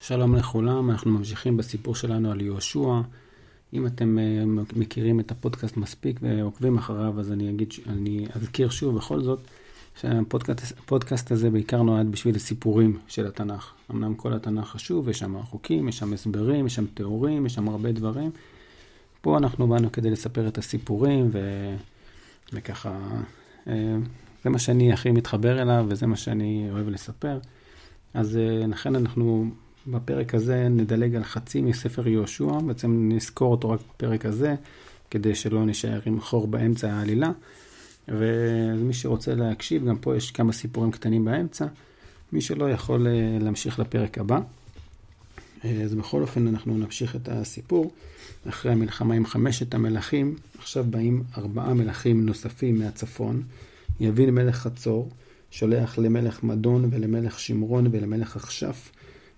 שלום לכולם, אנחנו ממשיכים בסיפור שלנו על יהושע. אם אתם אה, מכירים את הפודקאסט מספיק ועוקבים אחריו, אז אני אגיד, אני אזכיר שוב בכל זאת, שהפודקאסט הזה בעיקר נועד בשביל סיפורים של התנ"ך. אמנם כל התנ"ך חשוב, יש שם חוקים, יש שם הסברים, יש שם תיאורים, יש שם הרבה דברים. פה אנחנו באנו כדי לספר את הסיפורים, ו... וככה, אה, זה מה שאני הכי מתחבר אליו, וזה מה שאני אוהב לספר. אז אה, לכן אנחנו בפרק הזה נדלג על חצי מספר יהושע, בעצם נזכור אותו רק בפרק הזה, כדי שלא נשאר עם חור באמצע העלילה. ומי שרוצה להקשיב, גם פה יש כמה סיפורים קטנים באמצע. מי שלא יכול אה, להמשיך לפרק הבא. אז בכל אופן אנחנו נמשיך את הסיפור. אחרי המלחמה עם חמשת המלכים, עכשיו באים ארבעה מלכים נוספים מהצפון. יבין מלך חצור, שולח למלך מדון ולמלך שמרון ולמלך אכשף.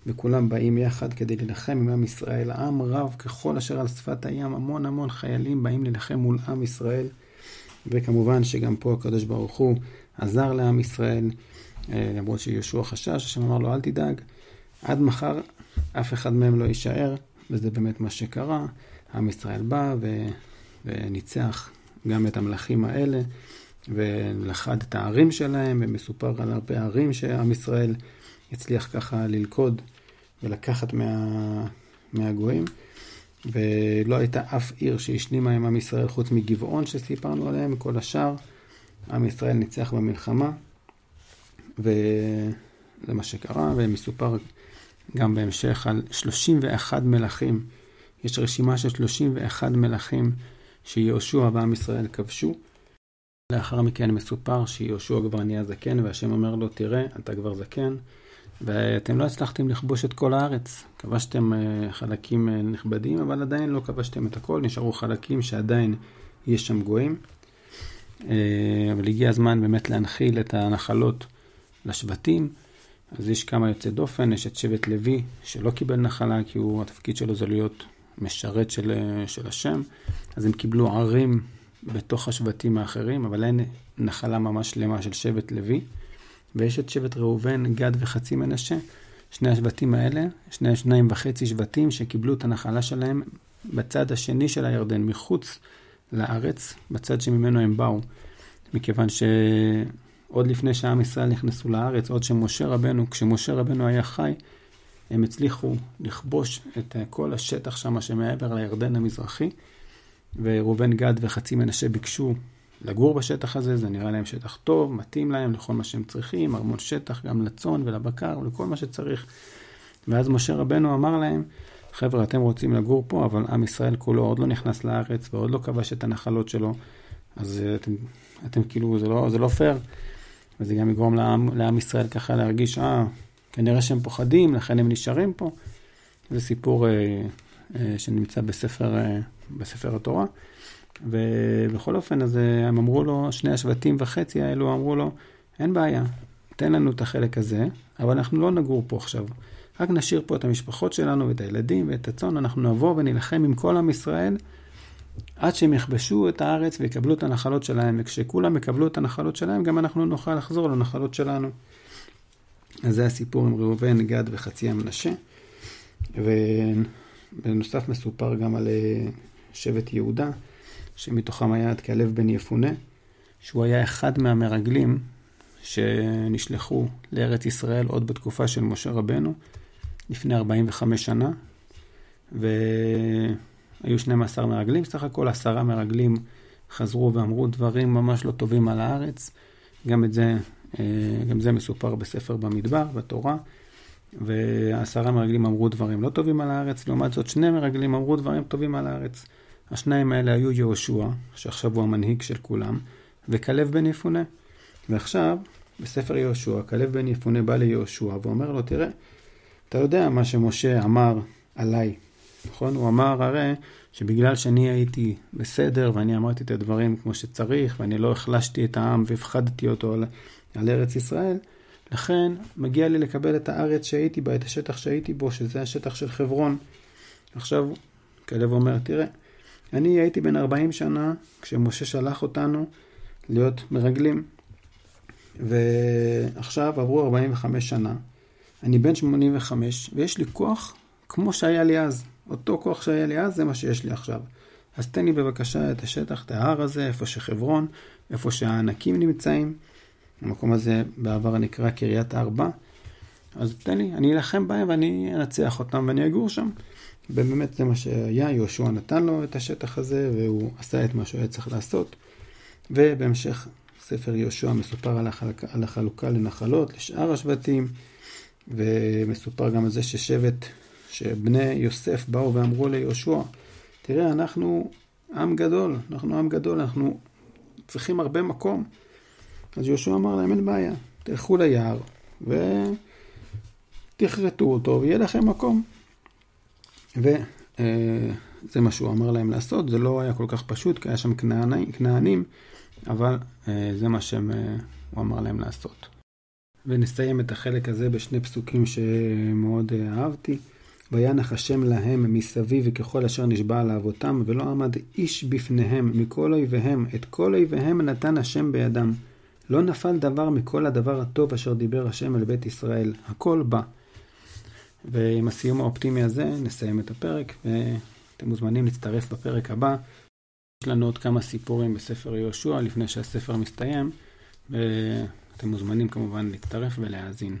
וכולם באים יחד כדי להילחם עם עם ישראל. עם רב ככל אשר על שפת הים, המון המון חיילים באים להילחם מול עם ישראל. וכמובן שגם פה הקדוש ברוך הוא עזר לעם ישראל, אה, למרות שיהושע חשש, השם אמר לו אל תדאג, עד מחר אף אחד מהם לא יישאר, וזה באמת מה שקרה. עם ישראל בא ו... וניצח גם את המלכים האלה, ולכד את הערים שלהם, ומסופר על הרבה ערים שעם ישראל הצליח ככה ללכוד ולקחת מה, מהגויים. ולא הייתה אף עיר שהשלימה עם עם ישראל חוץ מגבעון שסיפרנו עליהם, כל השאר, עם ישראל ניצח במלחמה, וזה מה שקרה, ומסופר גם בהמשך על 31 מלכים. יש רשימה של 31 מלכים שיהושע ועם ישראל כבשו. לאחר מכן מסופר שיהושע כבר נהיה זקן, והשם אומר לו, תראה, אתה כבר זקן, ואתם לא הצלחתם לכבוש את כל הארץ. כבשתם אה, חלקים אה, נכבדים, אבל עדיין לא כבשתם את הכל, נשארו חלקים שעדיין יש שם גויים. אה, אבל הגיע הזמן באמת להנחיל את הנחלות לשבטים. אז יש כמה יוצאי דופן, יש את שבט לוי שלא קיבל נחלה כי הוא, התפקיד שלו זה להיות משרת של, של השם. אז הם קיבלו ערים בתוך השבטים האחרים, אבל אין נחלה ממש שלמה של שבט לוי. ויש את שבט ראובן, גד וחצי מנשה. שני השבטים האלה, שני שניים וחצי שבטים שקיבלו את הנחלה שלהם בצד השני של הירדן, מחוץ לארץ, בצד שממנו הם באו. מכיוון שעוד לפני שעם ישראל נכנסו לארץ, עוד שמשה רבנו, כשמשה רבנו היה חי, הם הצליחו לכבוש את כל השטח שם שמעבר לירדן המזרחי, וראובן גד וחצי מנשה ביקשו לגור בשטח הזה, זה נראה להם שטח טוב, מתאים להם לכל מה שהם צריכים, ארמון שטח גם לצאן ולבקר ולכל מה שצריך. ואז משה רבנו אמר להם, חבר'ה, אתם רוצים לגור פה, אבל עם ישראל כולו עוד לא נכנס לארץ ועוד לא כבש את הנחלות שלו, אז אה, אתם, אתם כאילו, זה לא, זה לא פייר. וזה גם יגרום לעם, לעם ישראל ככה להרגיש, אה, כנראה שהם פוחדים, לכן הם נשארים פה. זה סיפור אה, אה, שנמצא בספר, אה, בספר התורה. ובכל אופן, אז אה, הם אמרו לו, שני השבטים וחצי האלו אמרו לו, אין בעיה, תן לנו את החלק הזה, אבל אנחנו לא נגור פה עכשיו. רק נשאיר פה את המשפחות שלנו ואת הילדים ואת הצאן, אנחנו נבוא ונילחם עם כל עם ישראל עד שהם יכבשו את הארץ ויקבלו את הנחלות שלהם, וכשכולם יקבלו את הנחלות שלהם, גם אנחנו נוכל לחזור לנחלות שלנו. אז זה הסיפור עם ראובן, גד וחצי המנשה. ובנוסף מסופר גם על אה, שבט יהודה. שמתוכם היה את כלב בן יפונה, שהוא היה אחד מהמרגלים שנשלחו לארץ ישראל עוד בתקופה של משה רבנו, לפני 45 שנה, והיו 12 מרגלים, סך הכל עשרה מרגלים חזרו ואמרו דברים ממש לא טובים על הארץ. גם את זה, אה, גם זה מסופר בספר במדבר, בתורה. ועשרה מרגלים אמרו דברים לא טובים על הארץ, לעומת זאת שני מרגלים אמרו דברים טובים על הארץ. השניים האלה היו יהושע, שעכשיו הוא המנהיג של כולם, וכלב בן יפונה. ועכשיו, בספר יהושע, כלב בן יפונה בא ליהושע ואומר לו, תראה, אתה יודע מה שמשה אמר עליי, נכון? הוא אמר הרי שבגלל שאני הייתי בסדר ואני אמרתי את הדברים כמו שצריך ואני לא החלשתי את העם והפחדתי אותו על, על ארץ ישראל, לכן מגיע לי לקבל את הארץ שהייתי בה, את השטח שהייתי בו, שזה השטח של חברון. עכשיו, כלב אומר, תראה, אני הייתי בן 40 שנה כשמשה שלח אותנו להיות מרגלים. ועכשיו עברו 45 שנה, אני בן 85 ויש לי כוח כמו שהיה לי אז. אותו כוח שהיה לי אז זה מה שיש לי עכשיו. אז תן לי בבקשה את השטח, את ההר הזה, איפה שחברון, איפה שהענקים נמצאים. המקום הזה בעבר נקרא קריית ארבע. אז תן לי, אני אלחם בהם ואני אנצח אותם ואני אגור שם. ובאמת זה מה שהיה, יהושע נתן לו את השטח הזה והוא עשה את מה שהוא היה צריך לעשות. ובהמשך ספר יהושע מסופר על, החלק, על החלוקה לנחלות, לשאר השבטים, ומסופר גם על זה ששבט, שבני יוסף באו ואמרו ליהושע, תראה, אנחנו עם גדול, אנחנו עם גדול, אנחנו צריכים הרבה מקום. אז יהושע אמר להם, אין בעיה, תלכו ליער ותכרתו אותו ויהיה לכם מקום. וזה אה, מה שהוא אמר להם לעשות, זה לא היה כל כך פשוט, כי היה שם כנענים, כנענים אבל אה, זה מה שהוא אמר להם לעשות. ונסיים את החלק הזה בשני פסוקים שמאוד אהבתי. וינח השם להם מסביב ככל אשר נשבע לאבותם, ולא עמד איש בפניהם מכל אויביהם, את כל אויביהם נתן השם בידם. לא נפל דבר מכל הדבר הטוב אשר דיבר השם אל בית ישראל, הכל בא. ועם הסיום האופטימי הזה נסיים את הפרק, ואתם מוזמנים להצטרף בפרק הבא. יש לנו עוד כמה סיפורים בספר יהושע לפני שהספר מסתיים, ואתם מוזמנים כמובן להצטרף ולהאזין.